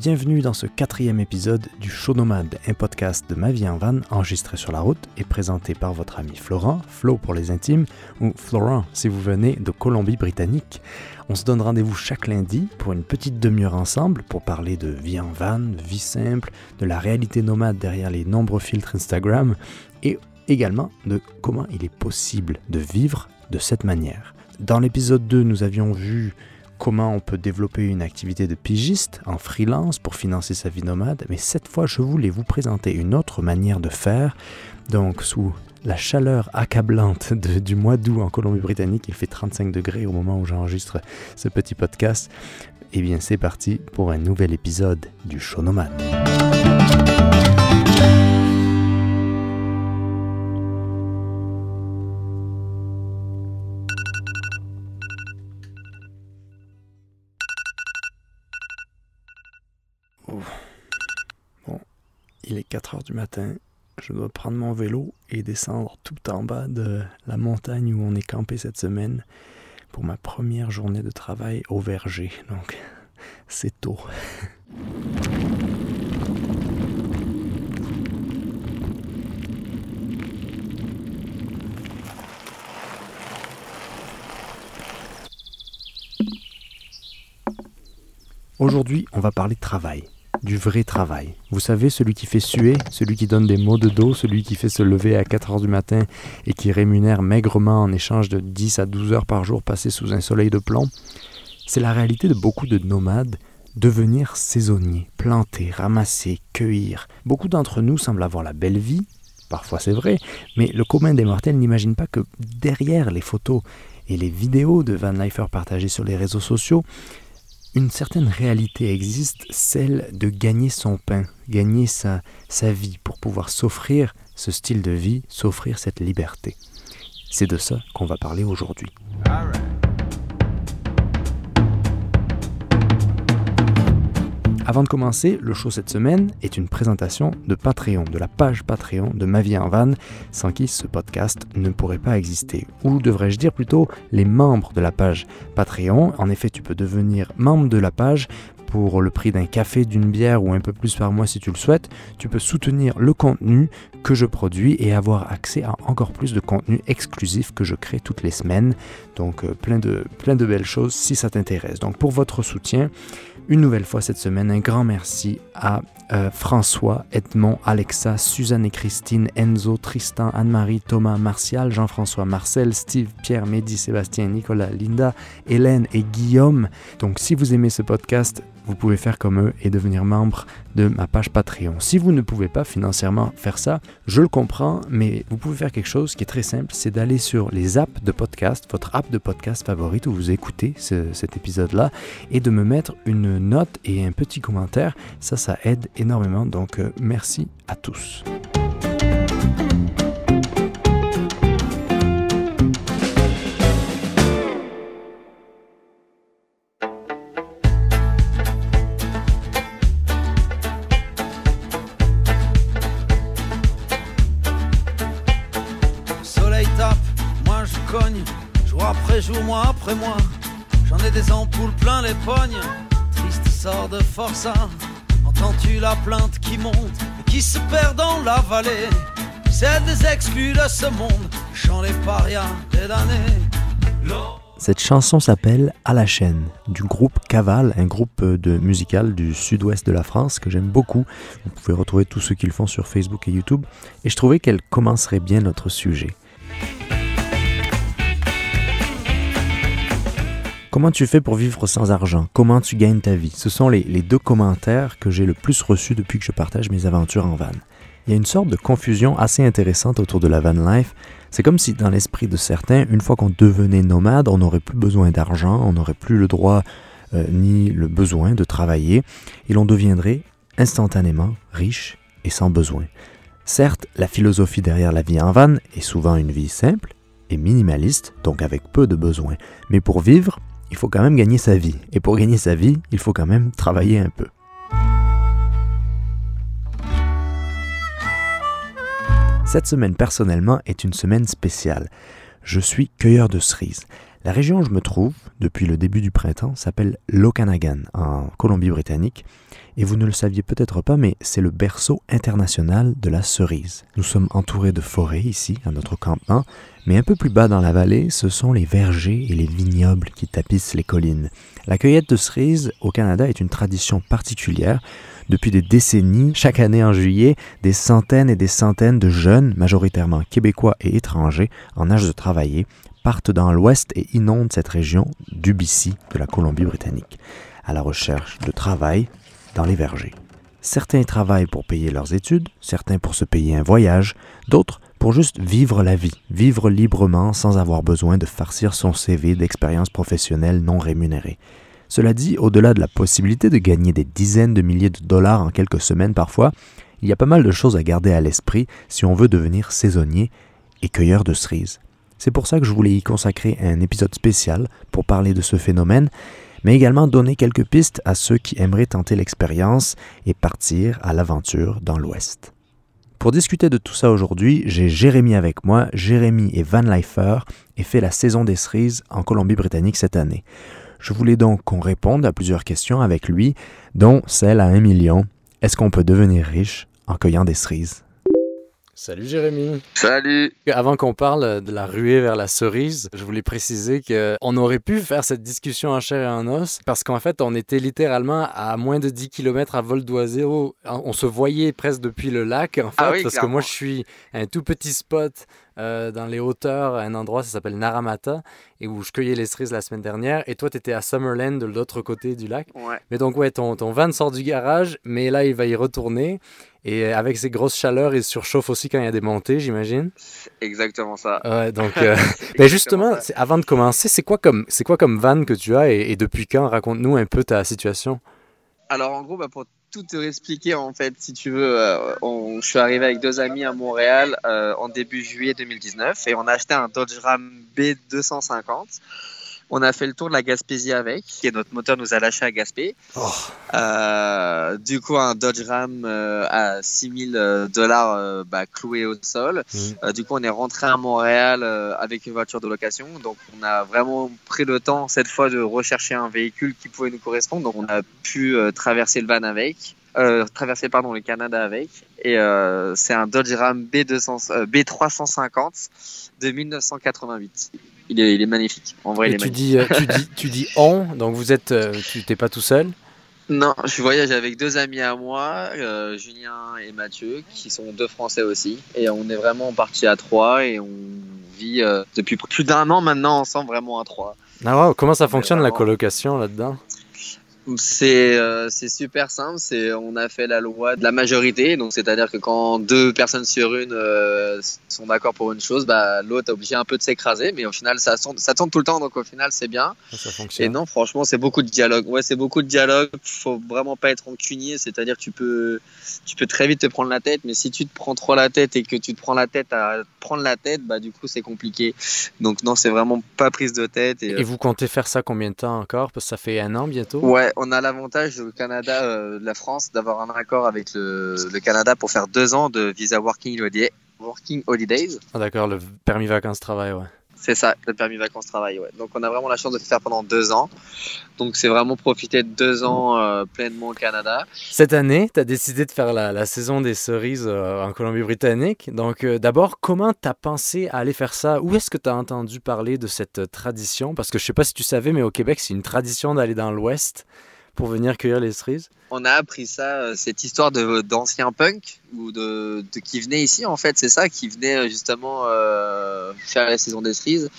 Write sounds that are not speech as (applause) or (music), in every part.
bienvenue dans ce quatrième épisode du Show Nomade, un podcast de ma vie en van enregistré sur la route et présenté par votre ami Florent, Flo pour les intimes, ou Florent si vous venez de Colombie-Britannique. On se donne rendez-vous chaque lundi pour une petite demi-heure ensemble pour parler de vie en van, vie simple, de la réalité nomade derrière les nombreux filtres Instagram et également de comment il est possible de vivre de cette manière. Dans l'épisode 2, nous avions vu comment on peut développer une activité de pigiste en freelance pour financer sa vie nomade, mais cette fois je voulais vous présenter une autre manière de faire. Donc sous la chaleur accablante (laughs) du mois d'août en Colombie-Britannique, il fait 35 degrés au moment où j'enregistre ce petit podcast. Eh bien c'est parti pour un nouvel épisode du Show Nomade. 4 heures du matin. Je dois prendre mon vélo et descendre tout en bas de la montagne où on est campé cette semaine pour ma première journée de travail au verger. Donc, (laughs) c'est tôt. Aujourd'hui, on va parler de travail du vrai travail. Vous savez, celui qui fait suer, celui qui donne des maux de dos, celui qui fait se lever à 4 heures du matin et qui rémunère maigrement en échange de 10 à 12 heures par jour passées sous un soleil de plomb. C'est la réalité de beaucoup de nomades, devenir saisonniers, planter, ramasser, cueillir. Beaucoup d'entre nous semblent avoir la belle vie, parfois c'est vrai, mais le commun des mortels n'imagine pas que derrière les photos et les vidéos de Van Leifer partagées sur les réseaux sociaux, une certaine réalité existe, celle de gagner son pain, gagner sa, sa vie pour pouvoir s'offrir ce style de vie, s'offrir cette liberté. C'est de ça qu'on va parler aujourd'hui. Avant de commencer, le show cette semaine est une présentation de Patreon, de la page Patreon de Ma vie en van, sans qui ce podcast ne pourrait pas exister. Ou devrais-je dire plutôt les membres de la page Patreon. En effet, tu peux devenir membre de la page pour le prix d'un café, d'une bière ou un peu plus par mois si tu le souhaites, tu peux soutenir le contenu que je produis et avoir accès à encore plus de contenu exclusif que je crée toutes les semaines. Donc euh, plein, de, plein de belles choses si ça t'intéresse. Donc pour votre soutien, une nouvelle fois cette semaine, un grand merci à euh, François, Edmond, Alexa, Suzanne et Christine, Enzo, Tristan, Anne-Marie, Thomas, Martial, Jean-François, Marcel, Steve, Pierre, Mehdi, Sébastien, Nicolas, Linda, Hélène et Guillaume. Donc si vous aimez ce podcast, vous pouvez faire comme eux et devenir membre de ma page Patreon. Si vous ne pouvez pas financièrement faire ça, je le comprends, mais vous pouvez faire quelque chose qui est très simple, c'est d'aller sur les apps de podcast, votre app de podcast favorite où vous écoutez cet épisode-là, et de me mettre une note et un petit commentaire. Ça, ça aide énormément, donc euh, merci à tous. Après mois. J'en ai des ampoules plein les pognes. Triste sort de force. Entends-tu la plainte qui monte et qui se perd dans la vallée? C'est des exclus de ce monde. Chant les parias des damnés. Cette chanson s'appelle À la chaîne du groupe Caval, un groupe de musical du sud-ouest de la France que j'aime beaucoup. Vous pouvez retrouver tout ce qu'ils font sur Facebook et YouTube. Et je trouvais qu'elle commencerait bien notre sujet. Comment tu fais pour vivre sans argent? Comment tu gagnes ta vie? Ce sont les, deux commentaires que j'ai le plus reçus depuis que je partage mes aventures en van. Il y a une sorte de confusion assez intéressante autour de la van life. C'est comme si dans l'esprit de certains, une fois qu'on devenait nomade, on n'aurait plus besoin d'argent, on n'aurait plus le droit euh, ni le besoin de travailler, et l'on deviendrait instantanément riche et sans besoin. Certes, la philosophie derrière la vie en van est souvent une vie simple et minimaliste, donc avec peu de besoins. Mais pour vivre, il faut quand même gagner sa vie. Et pour gagner sa vie, il faut quand même travailler un peu. Cette semaine personnellement est une semaine spéciale. Je suis cueilleur de cerises. La région où je me trouve depuis le début du printemps s'appelle l'Okanagan en Colombie-Britannique Et vous ne le saviez peut-être pas, mais c'est le berceau international de la cerise. Nous sommes entourés de forêts ici, à notre campement, mais un peu plus bas dans la vallée, ce sont les vergers et les vignobles qui tapissent les collines. La cueillette de cerises au Canada est une tradition particulière. Depuis des décennies, chaque année en juillet, des centaines et des centaines de jeunes, majoritairement québécois et étrangers, en âge de travailler, partent dans l'ouest et inondent cette région du BC de la Colombie-Britannique, à la recherche de travail dans les vergers. Certains travaillent pour payer leurs études, certains pour se payer un voyage, d'autres pour juste vivre la vie, vivre librement sans avoir besoin de farcir son CV d'expérience professionnelle non rémunérée. Cela dit, au-delà de la possibilité de gagner des dizaines de milliers de dollars en quelques semaines parfois, il y a pas mal de choses à garder à l'esprit si on veut devenir saisonnier et cueilleur de cerises. C'est pour ça que je voulais y consacrer un épisode spécial pour parler de ce phénomène, mais également donner quelques pistes à ceux qui aimeraient tenter l'expérience et partir à l'aventure dans l'Ouest. Pour discuter de tout ça aujourd'hui, j'ai Jérémy avec moi. Jérémy est Van Lifer et fait la saison des cerises en Colombie-Britannique cette année. Je voulais donc qu'on réponde à plusieurs questions avec lui, dont celle à un million. Est-ce qu'on peut devenir riche en cueillant des cerises? Salut Jérémy. Salut. Avant qu'on parle de la ruée vers la cerise, je voulais préciser qu'on aurait pu faire cette discussion en chair et en os parce qu'en fait, on était littéralement à moins de 10 km à vol d'oiseau. On se voyait presque depuis le lac, en ah fait, parce que moi, je suis un tout petit spot euh, dans les hauteurs, un endroit, ça s'appelle Naramata, et où je cueillais les cerises la semaine dernière. Et toi, tu étais à Summerland, de l'autre côté du lac. Ouais. Mais donc, ouais, ton, ton van sort du garage, mais là, il va y retourner. Et avec ces grosses chaleurs, il surchauffe aussi quand il y a des montées, j'imagine. Exactement ça. Ouais, donc, (laughs) euh, (laughs) ben justement, avant de commencer, c'est quoi comme c'est quoi comme van que tu as et, depuis quand? Raconte-nous un peu ta situation. Alors en gros, bah, pour tout te expliquer en fait, si tu veux, euh, je suis arrivé avec deux amis à Montréal euh, en début juillet 2019 et on a acheté un Dodge Ram B250. On a fait le tour de la Gaspésie avec, et notre moteur nous a lâché à Gaspé. Oh. Euh, du coup, un Dodge Ram euh, à 6000 euh, dollars bah, cloué au sol. Mm. du coup, on est rentré à Montréal avec une voiture de location. Donc, on a vraiment pris le temps cette fois de rechercher un véhicule qui pouvait nous correspondre. Donc, on a pu traverser le van avec. traverser pardon le Canada avec et c'est un Dodge Ram B200 B350 de 1988 il est, magnifique. En vrai, il est tu magnifique. Dis, euh, tu, (laughs) dis, tu dis on, donc vous êtes, euh, tu t'es pas tout seul Non, je voyage avec deux amis à moi, euh, Julien et Mathieu, qui sont deux Français aussi. Et on est vraiment partis à trois et on vit depuis plus d'un an maintenant ensemble, vraiment à trois. Ah comment ça fonctionne la colocation là-dedans? C'est euh, super simple. C'est on a fait la loi de la majorité, donc c'est-à-dire que quand deux personnes sur une euh, sont d'accord pour une chose, bah l'autre est obligé un peu de s'écraser, mais au final ça tourne, ça tourne tout le temps, donc au final c'est bien. Ça fonctionne. Et non, franchement, c'est beaucoup de dialogue. Ouais, c'est beaucoup de dialogue. Faut vraiment pas être rancunier, c'est-à-dire tu peux tu peux très vite te prendre la tête, mais si tu te prends trop la tête et que tu te prends la tête à prendre la tête, bah du coup c'est compliqué. Donc non, c'est vraiment pas prise de tête. Et, et vous comptez faire ça combien de temps encore? Parce que ça fait un an bientôt. Ouais, on a l'avantage au Canada, euh, la France, d'avoir un accord avec le, Canada pour faire deux ans de visa working, working holidays. Ah, d'accord, le permis vacances-travail, ouais. C'est ça, le permis vacances-travail, ouais. Donc on a vraiment la chance de le faire pendant deux ans. Donc c'est vraiment profiter de deux ans euh, pleinement au Canada. Cette année, tu as décidé de faire la, saison des cerises euh, en Colombie-Britannique. Donc d'abord, comment tu as pensé à aller faire ça? Où est-ce que tu as entendu parler de cette tradition? Parce que je sais pas si tu savais, mais au Québec, c'est une tradition d'aller dans l'Ouest pour venir cueillir les cerises On a appris ça, euh, cette histoire d'anciens punks ou de, qui venaient ici en fait, c'est ça, qui venaient euh, justement euh, faire la saison des cerises.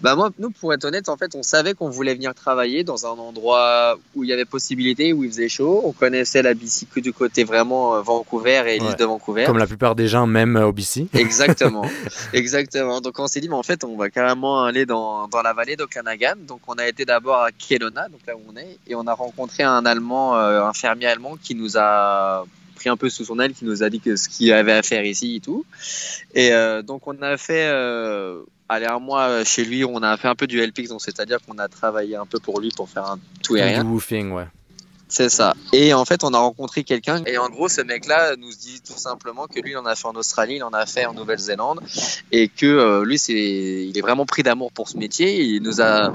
Bah moi, nous pour être honnête, en fait, on savait qu'on voulait venir travailler dans un endroit où il y avait possibilité, où il faisait chaud. On connaissait la BC que du côté vraiment Vancouver et l'île de Vancouver. Comme la plupart des gens, même au BC. Exactement, (laughs) exactement. Donc on s'est dit, mais en fait, on va carrément aller dans, dans la vallée d'Okanagan. Donc on a été d'abord à Kelowna, donc là où on est, et on a rencontré un Allemand, un fermier allemand qui nous a pris un peu sous son aile, qui nous a dit que ce qu'il avait à faire ici et tout. Et euh, donc on a fait, euh, allez un mois chez lui, on a fait un peu du helping, donc c'est-à-dire qu'on a travaillé un peu pour lui pour faire un tout et rien. Du woofing, ouais. C'est ça. Et en fait, on a rencontré quelqu'un. Et en gros, ce mec-là nous dit tout simplement que lui, il en a fait en Australie, il en a fait en Nouvelle-Zélande. Et que euh, lui, c'est, il est vraiment pris d'amour pour ce métier. Il nous a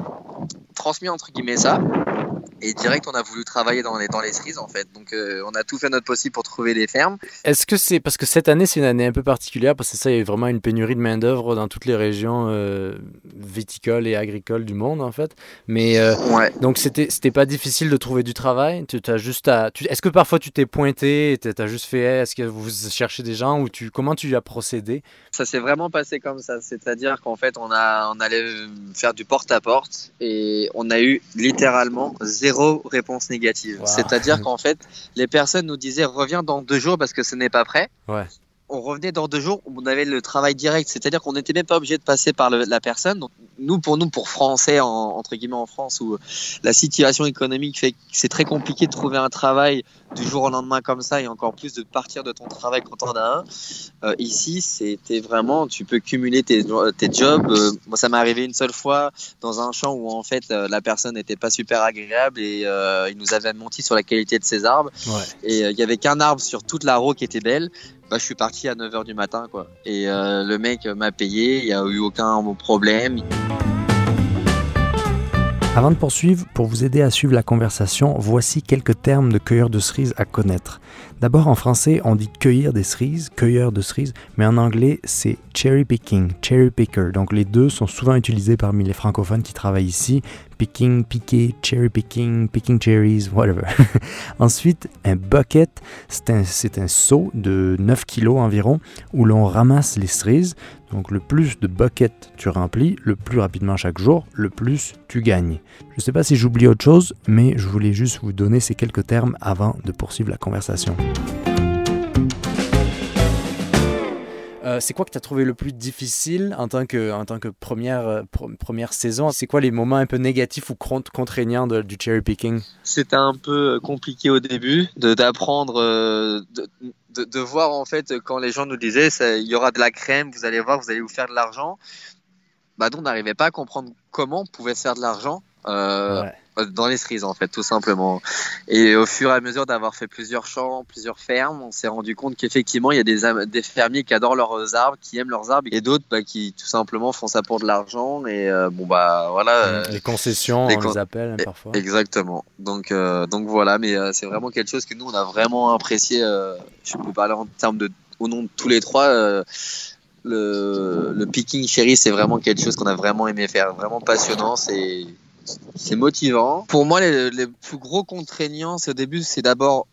transmis, entre guillemets, ça. Et direct on a voulu travailler dans les, dans les cerises en fait. Donc euh, on a tout fait notre possible pour trouver des fermes. Est-ce que c'est parce que cette année c'est une année un peu particulière parce que ça il y a vraiment une pénurie de main d'œuvre dans toutes les régions euh, viticoles et agricoles du monde en fait. Mais euh, Ouais. donc c'était c'était pas difficile de trouver du travail. Tu as juste à. tu- Est-ce que parfois tu t'es pointé, et t'as t'as juste fait, Hey, est-ce que vous cherchez des gens ou tu comment tu as procédé? Ça s'est vraiment passé comme ça, c'est-à-dire qu'en fait on a on allait faire du porte-à-porte et on a eu littéralement zéro réponse négative. Wow. C'est-à-dire (laughs) qu'en fait les personnes nous disaient reviens dans deux jours parce que ce n'est pas prêt. Ouais. On revenait dans deux jours, on avait le travail direct, c'est-à-dire qu'on n'était même pas obligé de passer par le- la personne. Donc, nous, pour nous, pour Français, en- entre guillemets en France, où la situation économique fait que c'est très compliqué de trouver un travail du jour au lendemain comme ça, et encore plus de partir de ton travail quand on a un. Euh, ici, c'était vraiment, tu peux cumuler tes, tes jobs. Euh, moi, ça m'est arrivé une seule fois dans un champ où en fait euh, la personne n'était pas super agréable et il nous avait menti sur la qualité de ses arbres. Ouais. Et il y avait qu'un arbre sur toute la roue qui était belle. Bah, je suis parti à 9h du matin, quoi. Et le mec m'a payé, il n'y a eu aucun problème. Avant de poursuivre, pour vous aider à suivre la conversation, voici quelques termes de cueilleur de cerises à connaître. D'abord, en français, on dit cueillir des cerises, cueilleur de cerises, mais en anglais, c'est cherry picking, cherry picker. Donc les deux sont souvent utilisés parmi les francophones qui travaillent ici. Picking, piquer, cherry picking, picking cherries, whatever. (laughs) Ensuite, un bucket, c'est un, c'est un seau de 9 kg environ où l'on ramasse les cerises. Donc le plus de buckets tu remplis, le plus rapidement chaque jour, le plus tu gagnes. Je ne sais pas si j'oublie autre chose, mais je voulais juste vous donner ces quelques termes avant de poursuivre la conversation. Euh, c'est quoi que tu as trouvé le plus difficile en tant que, en tant que première, euh, pr- première saison? C'est quoi les moments un peu négatifs ou cont- contraignants de- du cherry picking? C'était un peu compliqué au début de d'apprendre, euh, de, de, de voir en fait quand les gens nous disaient il y aura de la crème, vous allez voir, vous allez vous faire de l'argent. Bah, nous, on n'arrivait pas à comprendre comment on pouvait se faire de l'argent. Euh, Ouais. Dans les cerises en fait tout simplement et au fur et à mesure d'avoir fait plusieurs champs plusieurs fermes on s'est rendu compte qu'effectivement il y a des, fermiers qui adorent leurs arbres qui aiment leurs arbres et d'autres bah, qui tout simplement font ça pour de l'argent et euh, bon bah voilà euh, Les concessions, les on con- les appelle hein, parfois. exactement donc euh, donc voilà mais euh, c'est vraiment quelque chose que nous on a vraiment apprécié je peux parler en termes de au nom de tous les trois le, le picking chéri c'est vraiment quelque chose qu'on a vraiment aimé faire vraiment passionnant c'est c'est motivant. Pour moi, les, les plus gros contraignants, c'est au début, c'est d'abord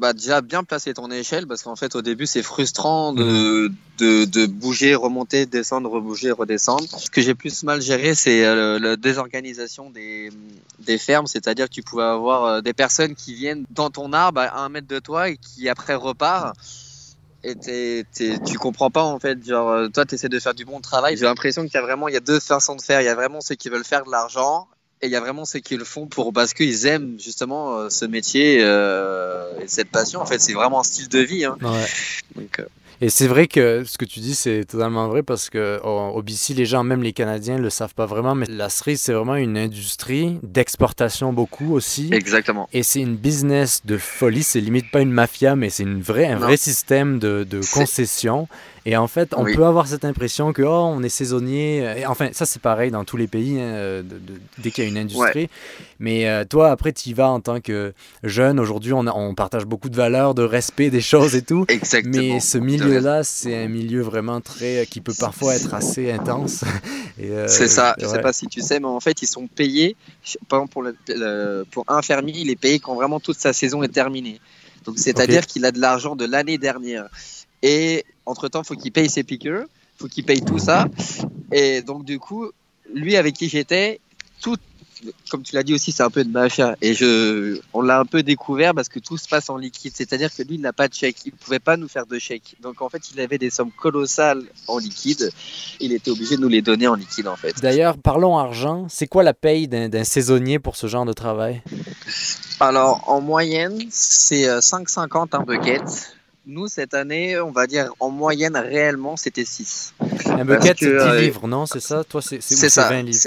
bah, déjà bien placer ton échelle, parce qu'en fait, au début, c'est frustrant de, de, de bouger, remonter, descendre, rebouger, redescendre. Ce que j'ai plus mal géré, c'est euh, la désorganisation des, des fermes, c'est-à-dire que tu pouvais avoir euh, des personnes qui viennent dans ton arbre à un mètre de toi et qui après repartent. Et t'es- t'es- tu comprends pas en fait, genre euh, toi tu essaies de faire du bon travail. J'ai l'impression qu'il y a vraiment il y a deux façons de faire. Il y a vraiment ceux qui veulent faire de l'argent et il y a vraiment ceux qui le font pour parce qu'ils aiment justement euh, ce métier euh, et cette passion. En fait, c'est vraiment un style de vie. Hein. Ouais. Donc, euh, Et c'est vrai que ce que tu dis, c'est totalement vrai parce que au, au BC, les gens, même les Canadiens, le savent pas vraiment, mais la cerise, c'est vraiment une industrie d'exportation beaucoup aussi. exactement. Et c'est une business de folie, c'est limite pas une mafia, mais c'est une vraie, un Non. vrai système de, de concession. Et en fait, on Oui. peut avoir cette impression que oh, on est saisonnier. Et enfin, ça c'est pareil dans tous les pays, hein, de- de- dès qu'il y a une industrie. Mais euh, toi, après, tu y vas en tant que jeune. Aujourd'hui, on, partage beaucoup de valeurs, de respect des choses et tout. Exactement. Mais ce milieu-là, c'est un milieu vraiment très. qui peut parfois être assez intense. (laughs) Euh, C'est ça, je ouais. sais pas si tu sais, mais en fait, ils sont payés, par exemple, pour, le, le- pour un fermier, il est payé quand vraiment toute sa saison est terminée. Donc, c'est-à-dire qu'il a de l'argent de l'année dernière. Et entre-temps, il faut qu'il paye ses piqueurs, il faut qu'il paye tout ça. Et donc, du coup, lui avec qui j'étais, tout, comme tu l'as dit aussi, c'est un peu de mafia. Et je, on l'a un peu découvert parce que tout se passe en liquide. C'est-à-dire que lui, il n'a pas de chèque. Il ne pouvait pas nous faire de chèque. Donc, en fait, il avait des sommes colossales en liquide. Il était obligé de nous les donner en liquide, en fait. D'ailleurs, parlons argent. C'est quoi la paye d'un saisonnier pour ce genre de travail? Alors, en moyenne, c'est euh, 5,50 un bucket. Nous, cette année, on va dire en moyenne, réellement, c'était 6. Un bucket, c'est 10 euh, livres, non C'est ça? Toi, c'est c'est- ou C'est ça. 20 livres?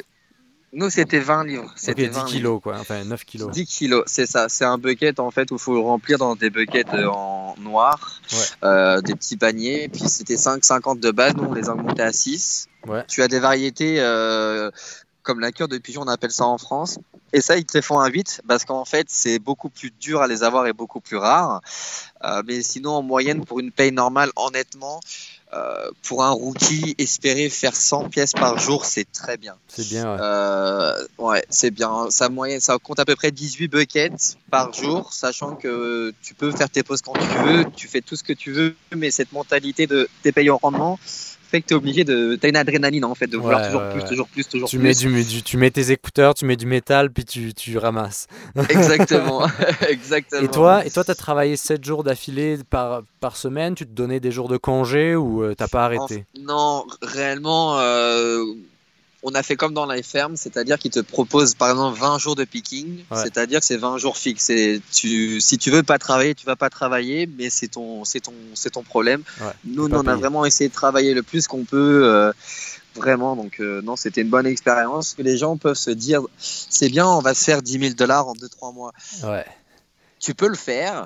Nous, c'était 20 livres. C'était 10 20 livres. kilos, quoi. Enfin, 9 kilos. 10 kilos, c'est ça. C'est un bucket en fait où il faut le remplir dans des buckets euh, en noir, Ouais. euh, des petits paniers. Puis c'était 5,50 de base, nous on les a augmentés à 6. Ouais. Tu as des variétés euh, comme la cure de pigeon, on appelle ça en France. Et ça, ils te les font un vite parce qu'en fait, c'est beaucoup plus dur à les avoir et beaucoup plus rare. Euh, mais sinon, en moyenne, pour une paye normale, honnêtement, euh, pour un rookie, espérer faire 100 pièces par jour, c'est très bien. C'est bien, ouais. Euh, ouais, c'est bien. Ça, moyenne, ça compte à peu près 18 buckets par jour, sachant que tu peux faire tes pauses quand tu veux, tu fais tout ce que tu veux, mais cette mentalité de t'es payé en rendement fait que tu es obligé de. Tu une adrénaline en fait, de vouloir Ouais, toujours ouais, plus, ouais. toujours plus, toujours Tu plus. mets, du, du- tu mets tes écouteurs, tu mets du métal, puis tu, tu ramasses. (laughs) Exactement. (laughs) Exactement. Et toi, et toi, t'as travaillé 7 jours d'affilée par, par semaine, tu te donnais des jours de congé ou euh, t'as pas arrêté? En- Non, réellement, euh, on a fait comme dans la ferme, c'est-à-dire qu'ils te proposent par exemple 20 jours de picking, Ouais. c'est-à-dire que c'est 20 jours fixes. Et tu, si tu veux pas travailler, tu vas pas travailler, mais c'est ton, c'est ton, c'est ton problème. Ouais, Nous, on a vraiment essayé de travailler le plus qu'on peut. euh, Vraiment, donc euh, non, c'était une bonne expérience. Les gens peuvent se dire, c'est bien, on va se faire 10 000 dollars en 2-3 mois. Ouais. Tu peux le faire,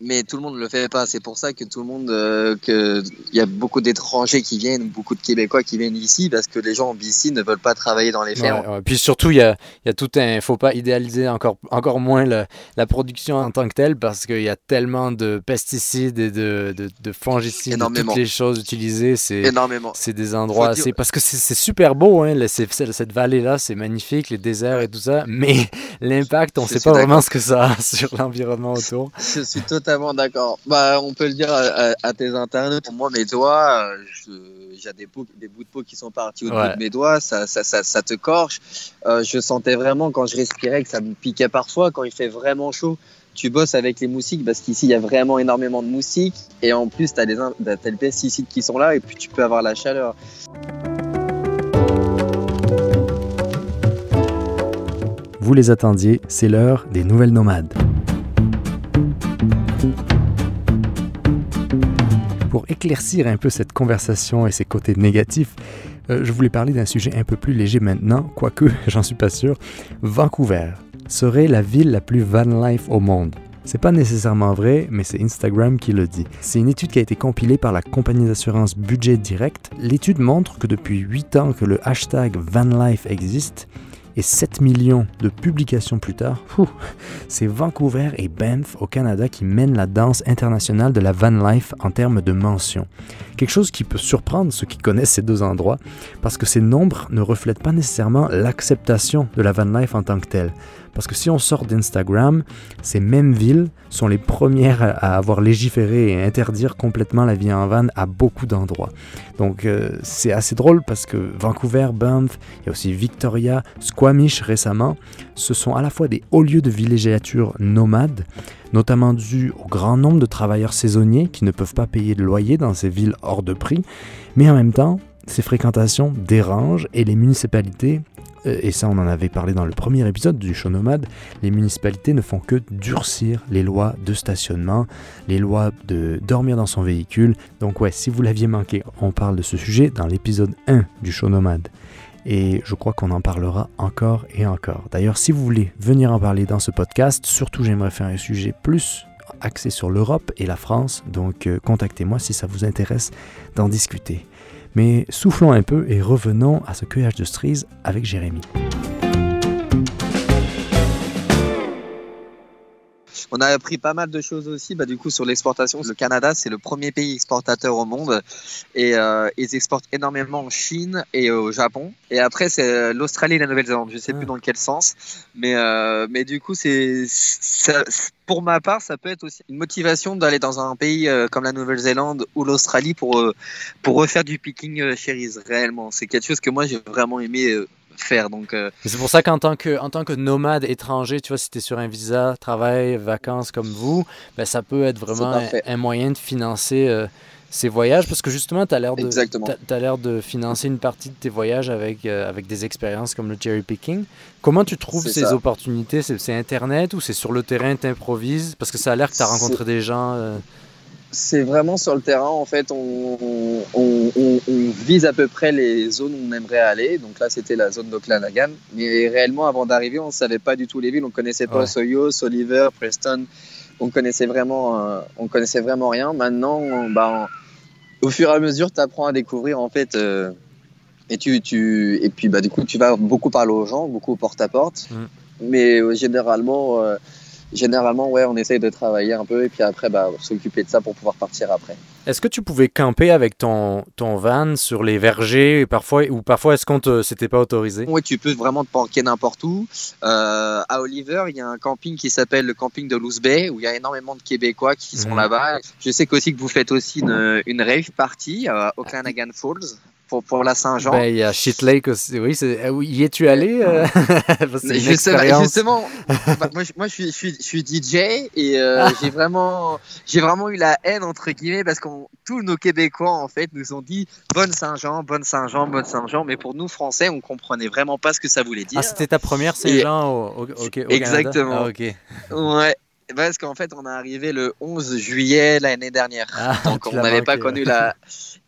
mais tout le monde ne le fait pas. C'est pour ça que tout le monde, euh, que il y a beaucoup d'étrangers qui viennent, beaucoup de Québécois qui viennent ici, parce que les gens en BC ne veulent pas travailler dans les fermes. Ouais, ouais. Puis surtout, il y a, y a tout un. faut pas idéaliser encore, encore moins la production en tant que telle parce qu'il y a tellement de pesticides et de, de, de fongicides, de toutes les choses utilisées. C'est. Énormément. C'est des endroits assez. Parce que c'est c'est super beau, hein, c'est- c'est- cette vallée-là, c'est magnifique, les déserts et tout ça, mais (laughs) l'impact, on Je sait pas vraiment ce que ça a (laughs) sur l'environnement autour. Je suis totalement d'accord. Bah, on peut le dire à, à- à tes internautes. Pour moi, mes doigts, euh, j'ai des, des bouts de peau qui sont partis au Ouais. bout de mes doigts. Ça, ça, ça, ça te corche. Euh, je sentais vraiment quand je respirais que ça me piquait parfois. Quand il fait vraiment chaud, tu bosses avec les moustiques parce qu'ici, il y a vraiment énormément de moustiques. Et en plus, tu as, les pesticides qui sont là et puis tu peux avoir la chaleur. Vous les attendiez, c'est l'heure des nouvelles nomades. Pour éclaircir un peu cette conversation et ses côtés négatifs, euh, je voulais parler d'un sujet un peu plus léger maintenant, quoique (laughs) j'en suis pas sûr. Vancouver serait la ville la plus van life au monde. C'est pas nécessairement vrai, mais c'est Instagram qui le dit. C'est une étude qui a été compilée par la compagnie d'assurance Budget Direct. L'étude montre que depuis 8 ans que le hashtag vanlife existe, et 7 millions de publications plus tard, c'est Vancouver et Banff au Canada qui mènent la danse internationale de la van life en termes de mentions. Quelque chose qui peut surprendre ceux qui connaissent ces deux endroits, parce que ces nombres ne reflètent pas nécessairement l'acceptation de la van life en tant que telle. Parce que si on sort d'Instagram, ces mêmes villes sont les premières à avoir légiféré et interdire complètement la vie en van à beaucoup d'endroits. Donc euh, c'est assez drôle parce que Vancouver, Banff, il y a aussi Victoria, Squamish récemment, ce sont à la fois des hauts lieux de villégiature nomades, notamment dû au grand nombre de travailleurs saisonniers qui ne peuvent pas payer de loyer dans ces villes hors de prix, mais en même temps, ces fréquentations dérangent et les municipalités, et ça on en avait parlé dans le premier épisode du show nomade, les municipalités ne font que durcir les lois de stationnement, les lois de dormir dans son véhicule. Donc ouais, si vous l'aviez manqué, on parle de ce sujet dans l'épisode 1 du show nomade et je crois qu'on en parlera encore et encore. D'ailleurs, si vous voulez venir en parler dans ce podcast, surtout j'aimerais faire un sujet plus axé sur l'Europe et la France, donc euh, contactez-moi si ça vous intéresse d'en discuter. Mais soufflons un peu et revenons à ce cueillage de cerises avec Jérémy. On a appris pas mal de choses aussi. Bah, du coup, sur l'exportation, le Canada, c'est le premier pays exportateur au monde. Et euh, ils exportent énormément en Chine et au Japon. Et après, c'est euh, l'Australie et la Nouvelle-Zélande. Je sais Ah. plus dans quel sens. Mais, euh, mais du coup, c'est, pour ma part, ça peut être aussi une motivation d'aller dans un pays euh, comme la Nouvelle-Zélande ou l'Australie pour, pour refaire du picking cherries réellement. C'est quelque chose que moi, j'ai vraiment aimé faire. Donc, euh, C'est pour ça qu'en tant que, en tant que nomade étranger, tu vois, si tu es sur un visa, travail, vacances comme vous, ben, ça peut être vraiment un, moyen de financer euh, ces voyages parce que justement, tu as l'air de, t'as- l'air de financer une partie de tes voyages avec, euh, avec des expériences comme le cherry picking. Comment tu trouves ces ça. opportunités? C'est Internet ou c'est sur le terrain, tu improvises Parce que ça a l'air que tu as rencontré des gens. C'est vraiment sur le terrain, en fait, on, on, on- on vise à peu près les zones où on aimerait aller. Donc là, c'était la zone d'Okanagan. Mais réellement, avant d'arriver, on ne savait pas du tout les villes. On connaissait pas Ouais. Soyo, Oliver, Preston. On connaissait vraiment, euh, on connaissait vraiment rien. Maintenant, bah, on- au fur et à mesure, tu apprends à découvrir en fait euh, Et, tu, tu, et puis, bah, du coup, tu vas beaucoup parler aux gens, beaucoup porte à porte. Mm. Mais euh, généralement, euh, généralement, ouais, on essaye de travailler un peu et puis après, bah, s'occuper de ça pour pouvoir partir après. Est-ce que tu pouvais camper avec ton, ton van sur les vergers parfois, ou parfois est-ce qu'on te c'était pas autorisé? Oui, tu peux vraiment te parquer n'importe où. Euh, à Oliver, il y a un camping qui s'appelle le camping de Loose Bay où il y a énormément de Québécois qui sont mhm. là-bas. Je sais qu'aussi que vous faites aussi une, une rave party à Okanagan Falls pour, pour la Saint-Jean. Ben, il y a Shit Lake aussi. Oui, ah oui y es-tu allé euh? (laughs) justement, justement bah, (laughs) moi, moi je, suis, je, suis, je, suis, DJ et euh, ah. j'ai vraiment, eu la haine entre guillemets parce que tous nos Québécois en fait nous ont dit bonne Saint-Jean, bonne Saint-Jean, bonne Saint-Jean, mais pour nous Français, on comprenait vraiment pas ce que ça voulait dire. Ah, c'était ta première Saint-Jean au, au, au, Exactement. Ah. Ouais. Parce qu'en fait, on est arrivé le 11 juillet l'année dernière. Ah, donc, on n'avait pas connu la.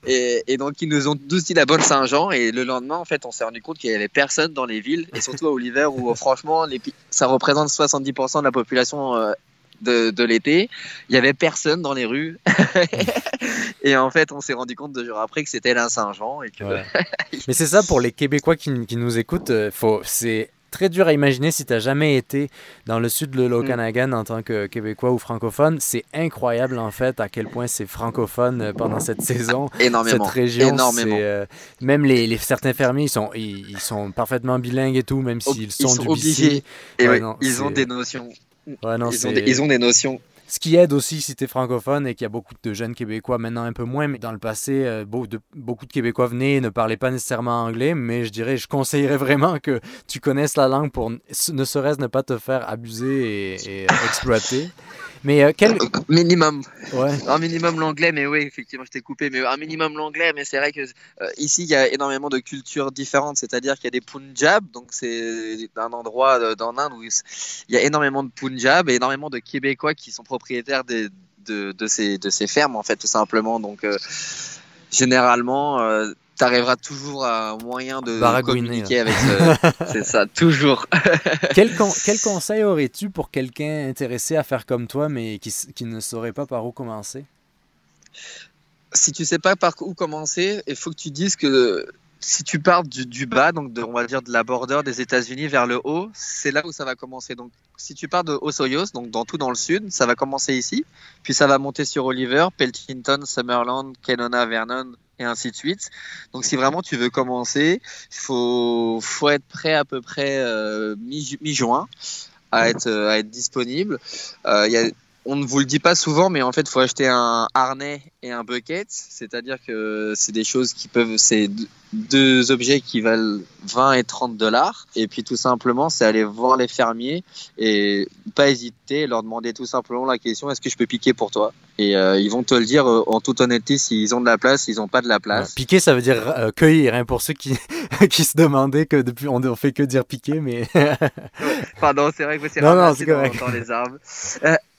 Et, et, donc, ils nous ont tous dit la bonne Saint-Jean. Et le lendemain, en fait, on s'est rendu compte qu'il n'y avait personne dans les villes. Et surtout à (laughs) Oliver, où franchement, les... ça représente 70% de la population euh, de, de l'été. Il n'y avait personne dans les rues. (laughs) et en fait, on s'est rendu compte deux jours après que c'était la Saint-Jean. Et que... (laughs) Mais c'est ça pour les Québécois qui, qui nous écoutent. Euh, faut, c'est très dur à imaginer si tu n'as jamais été dans le sud de l'Okanagan mm. en tant que Québécois ou francophone. C'est incroyable en fait à quel point c'est francophone euh, pendant cette saison. Énormément. Cette région, Énormément. Euh, même les, les, certains fermiers, ils sont, ils, sont parfaitement bilingues et tout, même s'ils sont, ils sont, du obligés. ils ont des notions. Ouais, non, ils, ont des, ils ont des notions ce qui aide aussi si tu es francophone et qu'il y a beaucoup de jeunes Québécois, maintenant un peu moins, mais dans le passé, euh, beaucoup, de, Québécois venaient et ne parlaient pas nécessairement anglais, mais je dirais, je conseillerais vraiment que tu connaisses la langue pour ne serait-ce ne pas te faire abuser et, et exploiter. Mais euh, quel minimum. Ouais. Un minimum l'anglais, mais oui, effectivement, je t'ai coupé, mais un minimum l'anglais, mais c'est vrai que euh, ici il y a énormément de cultures différentes, c'est-à-dire qu'il y a des Punjab, donc c'est un endroit euh, dans l'Inde où il y a énormément de Punjab et énormément de Québécois qui sont propriétaires de, de, ces, de ces fermes en fait, tout simplement. Donc généralement arriveras toujours à un moyen de communiquer avec (laughs) C'est ça, toujours. (laughs) quel, quel (laughs) conseil aurais-tu pour quelqu'un intéressé à faire comme toi, mais qui, qui ne saurait pas par où commencer? Si tu sais pas par où commencer, il faut que tu dises que si tu pars du, bas, donc de, on va dire de la border des États-Unis vers le haut, c'est là où ça va commencer. Donc, si tu pars de Osoyoos, donc dans tout dans le sud, ça va commencer ici, puis ça va monter sur Oliver, Peltington, Summerland, Kenona, Vernon, et ainsi de suite. Donc si vraiment tu veux commencer, il faut, être prêt à peu près euh, mi-juin à être, euh, à être disponible. Euh, on ne vous le dit pas souvent, mais en fait, il faut acheter un harnais et un bucket. C'est-à-dire que c'est des choses qui peuvent, c'est deux objets qui valent 20 et 30 dollars. Et puis tout simplement, c'est aller voir les fermiers et pas hésiter, leur demander tout simplement la question est-ce que je peux piquer pour toi? Et euh, ils vont te le dire euh, en toute honnêteté s'ils ont de la place, s'ils n'ont pas de la place. piquer, ça veut dire euh, cueillir, hein, pour ceux qui, (laughs) qui se demandaient que depuis on ne fait que dire piquer, mais. (laughs) Pardon, c'est vrai que c'est non, non, dans, dans, les arbres. (laughs)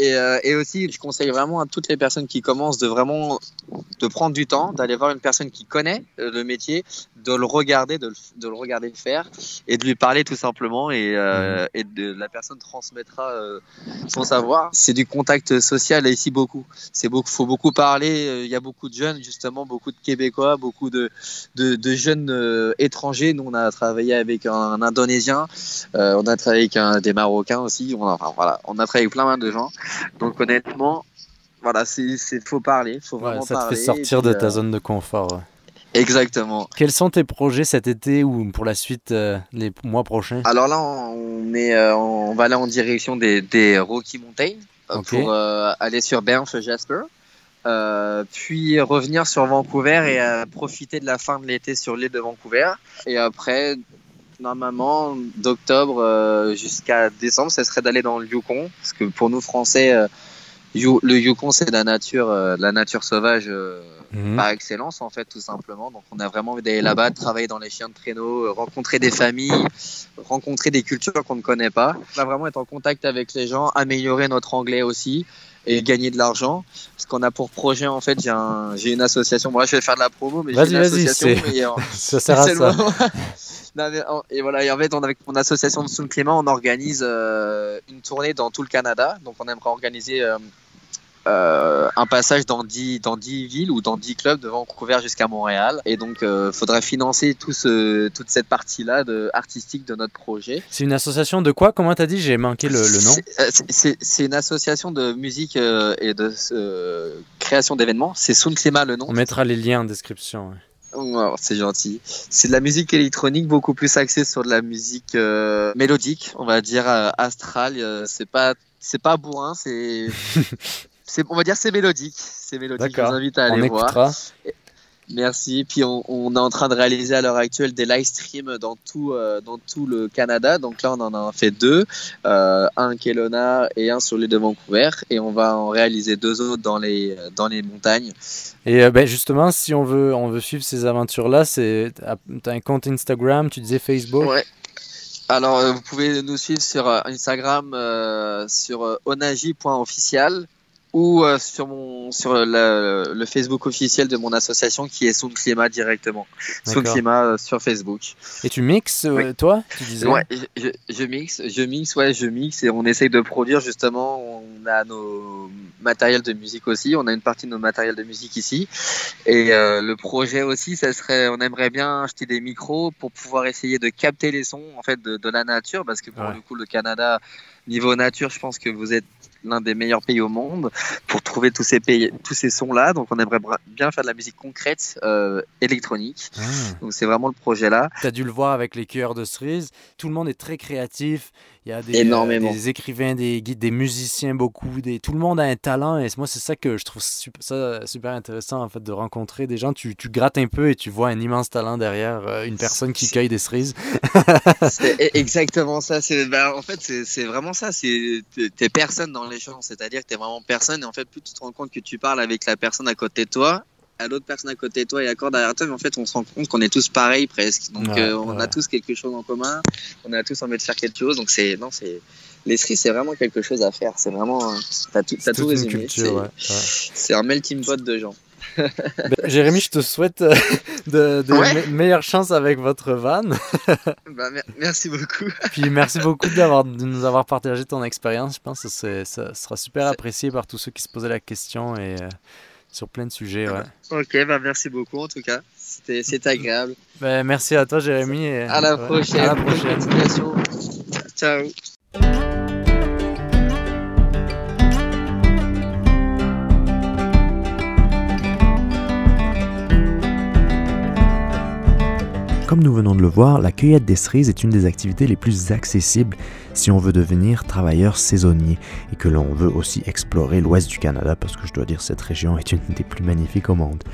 Et, euh, et, aussi, je conseille vraiment à toutes les personnes qui commencent de vraiment de prendre du temps, d'aller voir une personne qui connaît euh, le métier, de le regarder, de le, de le regarder faire et de lui parler tout simplement et, euh, mhm. et de, la personne transmettra euh, son savoir. C'est du contact social ici beaucoup. C'est beaucoup, faut beaucoup parler. Il y a beaucoup de jeunes justement, beaucoup de Québécois, beaucoup de, de, de jeunes étrangers. Nous, on a travaillé avec un, Indonésien, on a travaillé avec un, des Marocains aussi. On a, enfin, voilà, on a travaillé avec plein de gens. Donc honnêtement, voilà, c'est faut parler, faut vraiment ça te fait sortir de ta euh, zone de confort. Exactement. Quels sont tes projets cet été ou pour la suite euh, les mois prochains? Alors là, on est, euh, on va aller en direction des, des Rocky Mountains pour aller sur Banff Jasper. puis revenir sur Vancouver et profiter de la fin de l'été sur l'île de Vancouver. Et après, normalement, d'octobre jusqu'à décembre, ce serait d'aller dans le Yukon, parce que pour nous Français, le Yukon, c'est la nature, euh, la nature sauvage euh, mhm. par excellence, en fait, tout simplement. Donc, on a vraiment envie d'aller là-bas, de travailler dans les chiens de traîneau, euh, rencontrer des familles, rencontrer des cultures qu'on ne connaît pas. On va vraiment être en contact avec les gens, améliorer notre anglais aussi et gagner de l'argent. Parce qu'on a pour projet, en fait, j'ai un, une association. Moi, je vais faire de la promo, mais j'ai une association. (laughs) ça sert à ça. (laughs) et voilà, et en fait, on, avec mon association de Soun Clément, on organise une tournée dans tout le Canada. Donc, on aimerait organiser euh, un passage dans 10, dans 10 villes ou dans 10 clubs de Vancouver jusqu'à Montréal. Et donc, il euh, faudrait financer tout ce, toute cette partie-là de, artistique de notre projet. C'est une association de quoi? Comment t'as dit? J'ai manqué le, le nom. C'est une association de musique et de création d'événements. C'est Sound Climat le nom. On mettra les liens en description. Oh, c'est gentil. C'est de la musique électronique beaucoup plus axée sur de la musique euh, mélodique, on va dire euh, astrale. Euh, c'est pas c'est pas bourrin, c'est (laughs) on va dire c'est mélodique, c'est mélodique. Je vous invite à aller voir. Merci. Puis on, on, est en train de réaliser à l'heure actuelle des live streams dans tout, euh, dans tout le Canada. Donc là, on en a fait deux, euh, un Kelowna et un sur l'île de Vancouver. Et on va en réaliser deux autres dans les, dans les montagnes. Et euh, ben justement, si on veut, on veut suivre ces aventures-là, c'est as un compte Instagram, tu disais Facebook? Ouais. Alors, vous pouvez nous suivre sur Instagram sur onagi.official ou euh, sur mon sur le, le, Facebook officiel de mon association qui est Sound Climat directement. Sound Climat euh, sur Facebook. Et tu mixes euh, toi tu disais Ouais, je, je, mixe, je mixe, ouais, je mixe et on essaye de produire justement. On a nos matériels de musique aussi. On a une partie de nos matériels de musique ici. Et le projet aussi, ça serait, on aimerait bien acheter des micros pour pouvoir essayer de capter les sons en fait de, de la nature parce que pour le coup le Canada niveau nature, je pense que vous êtes l'un des meilleurs pays au monde pour trouver tous ces pays, tous ces sons là. Donc on aimerait bien faire de la musique concrète euh, électronique. Ah. Donc c'est vraiment le projet là. Tu as dû le voir avec les cœurs de cerise. Tout le monde est très créatif. Il y a des, euh, des écrivains, des guides, des musiciens, beaucoup. Des... Tout le monde a un talent et moi, c'est ça que je trouve super, ça super intéressant en fait de rencontrer des gens. Tu, tu, grattes un peu et tu vois un immense talent derrière euh, une personne qui cueille des cerises. (laughs) c'est e-, exactement ça. Ben, en fait, c'est vraiment ça. T'es personne dans les champs, c'est-à-dire que t'es vraiment personne et en fait, plus tu te rends compte que tu parles avec la personne à côté de toi à l'autre personne à côté de toi et accord derrière toi, mais en fait, on se rend compte qu'on est tous pareils presque. Donc, euh, on a tous quelque chose en commun, on a tous envie de faire quelque chose. Donc, c'est non, c'est l'esprit, c'est vraiment quelque chose à faire. C'est vraiment, t'as tout, as tout résumé. C'est un melting pot de gens. (laughs) Ben, Jérémy, je te souhaite euh, (laughs) de, meilleures chances avec votre van. (laughs) bah, merci beaucoup. Puis merci beaucoup d'avoir, de nous avoir partagé ton expérience. Je pense que ça sera super apprécié par tous ceux qui se posaient la question et euh, sur plein de sujets. Ouais. Ok, bah merci beaucoup en tout cas. C'était agréable. Ben, merci à toi, Jérémy. Et, à la prochaine. À la prochaine. Ciao. Comme nous venons de le voir, la cueillette des cerises est une des activités les plus accessibles si on veut devenir travailleur saisonnier et que l'on veut aussi explorer l'ouest du Canada parce que je dois dire cette région est une des plus magnifiques au monde.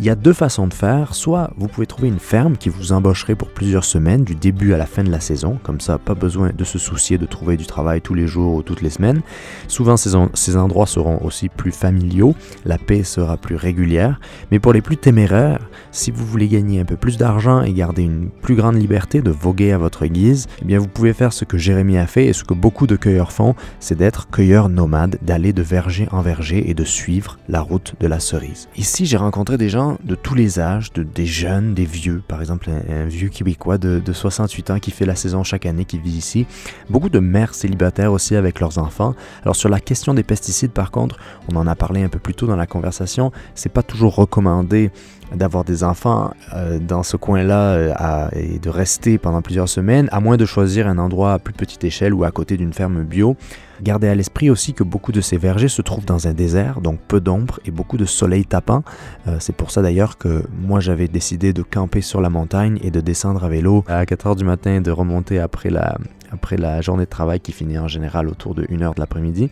Il y a deux façons de faire. Soit vous pouvez trouver une ferme qui vous embaucherait pour plusieurs semaines, du début à la fin de la saison. Comme ça, pas besoin de se soucier de trouver du travail tous les jours ou toutes les semaines. Souvent, ces, ces endroits seront aussi plus familiaux. La paix sera plus régulière. Mais pour les plus téméraires, si vous voulez gagner un peu plus d'argent et garder une plus grande liberté de voguer à votre guise, eh bien, vous pouvez faire ce que Jérémy a fait et ce que beaucoup de cueilleurs font, c'est d'être cueilleur nomade, d'aller de verger en verger et de suivre la route de la cerise. Ici, j'ai rencontré des gens de tous les âges, de, des jeunes, des vieux, par exemple un, vieux québécois de, 68 ans qui fait la saison chaque année, qui vit ici. Beaucoup de mères célibataires aussi avec leurs enfants. Alors sur la question des pesticides par contre, on en a parlé un peu plus tôt dans la conversation, c'est pas toujours recommandé d'avoir des enfants euh, dans ce coin-là euh, et de rester pendant plusieurs semaines, à moins de choisir un endroit à plus petite échelle ou à côté d'une ferme bio. Gardez à l'esprit aussi que beaucoup de ces vergers se trouvent dans un désert, donc peu d'ombre et beaucoup de soleil tapant. Euh, c'est pour ça d'ailleurs que moi j'avais décidé de camper sur la montagne et de descendre à vélo à 4h du matin et de remonter après la, après la journée de travail qui finit en général autour de 1h de l'après-midi.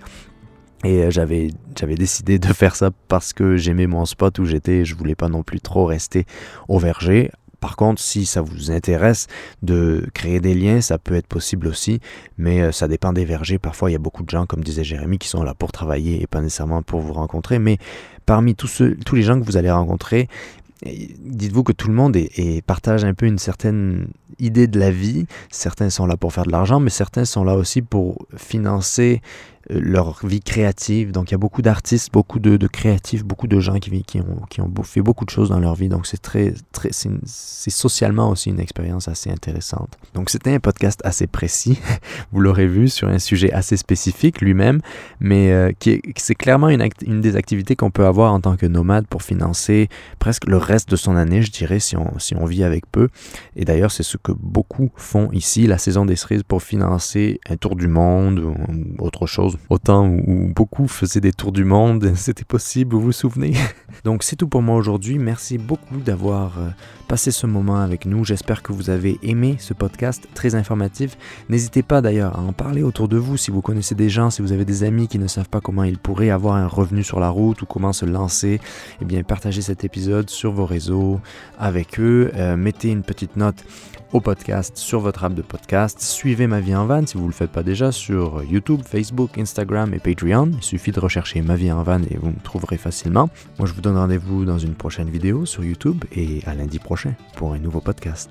Et euh, j'avais, décidé de faire ça parce que j'aimais mon spot où j'étais et je voulais pas non plus trop rester au verger. Par contre, si ça vous intéresse de créer des liens, ça peut être possible aussi, mais euh, ça dépend des vergers. Parfois, il y a beaucoup de gens, comme disait Jérémy, qui sont là pour travailler et pas nécessairement pour vous rencontrer. Mais parmi tous, tous les gens que vous allez rencontrer, dites-vous que tout le monde est, partage un peu une certaine idée de la vie. Certains sont là pour faire de l'argent, mais certains sont là aussi pour financer leur vie créative. Donc il y a beaucoup d'artistes, beaucoup de, créatifs, beaucoup de gens qui, qui, ont, qui ont fait beaucoup de choses dans leur vie. Donc c'est très, très c'est socialement aussi une expérience assez intéressante. Donc c'était un podcast assez précis, (laughs) vous l'aurez vu, sur un sujet assez spécifique lui-même, mais euh, qui c'est clairement une, une des activités qu'on peut avoir en tant que nomade pour financer presque le reste de son année, je dirais, si on, si on vit avec peu. Et d'ailleurs, c'est ce que beaucoup font ici, la saison des cerises, pour financer un tour du monde ou autre chose. Autant où beaucoup faisaient des tours du monde, (laughs) c'était possible, vous vous souvenez? (laughs) Donc c'est tout pour moi aujourd'hui. Merci beaucoup d'avoir euh, passé ce moment avec nous. J'espère que vous avez aimé ce podcast très informatif. N'hésitez pas d'ailleurs à en parler autour de vous si vous connaissez des gens, si vous avez des amis qui ne savent pas comment ils pourraient avoir un revenu sur la route ou comment se lancer. Eh bien, partagez cet épisode sur vos réseaux avec eux. Euh, mettez une petite note au podcast sur votre app de podcast. Suivez Ma vie en van si vous ne le faites pas déjà sur YouTube, Facebook, Instagram et Patreon. Il suffit de rechercher Ma vie en van et vous me trouverez facilement. Moi, je vous donne rendez-vous dans une prochaine vidéo sur YouTube et à lundi prochain pour un nouveau podcast.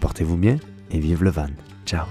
Portez-vous bien et vive le van. Ciao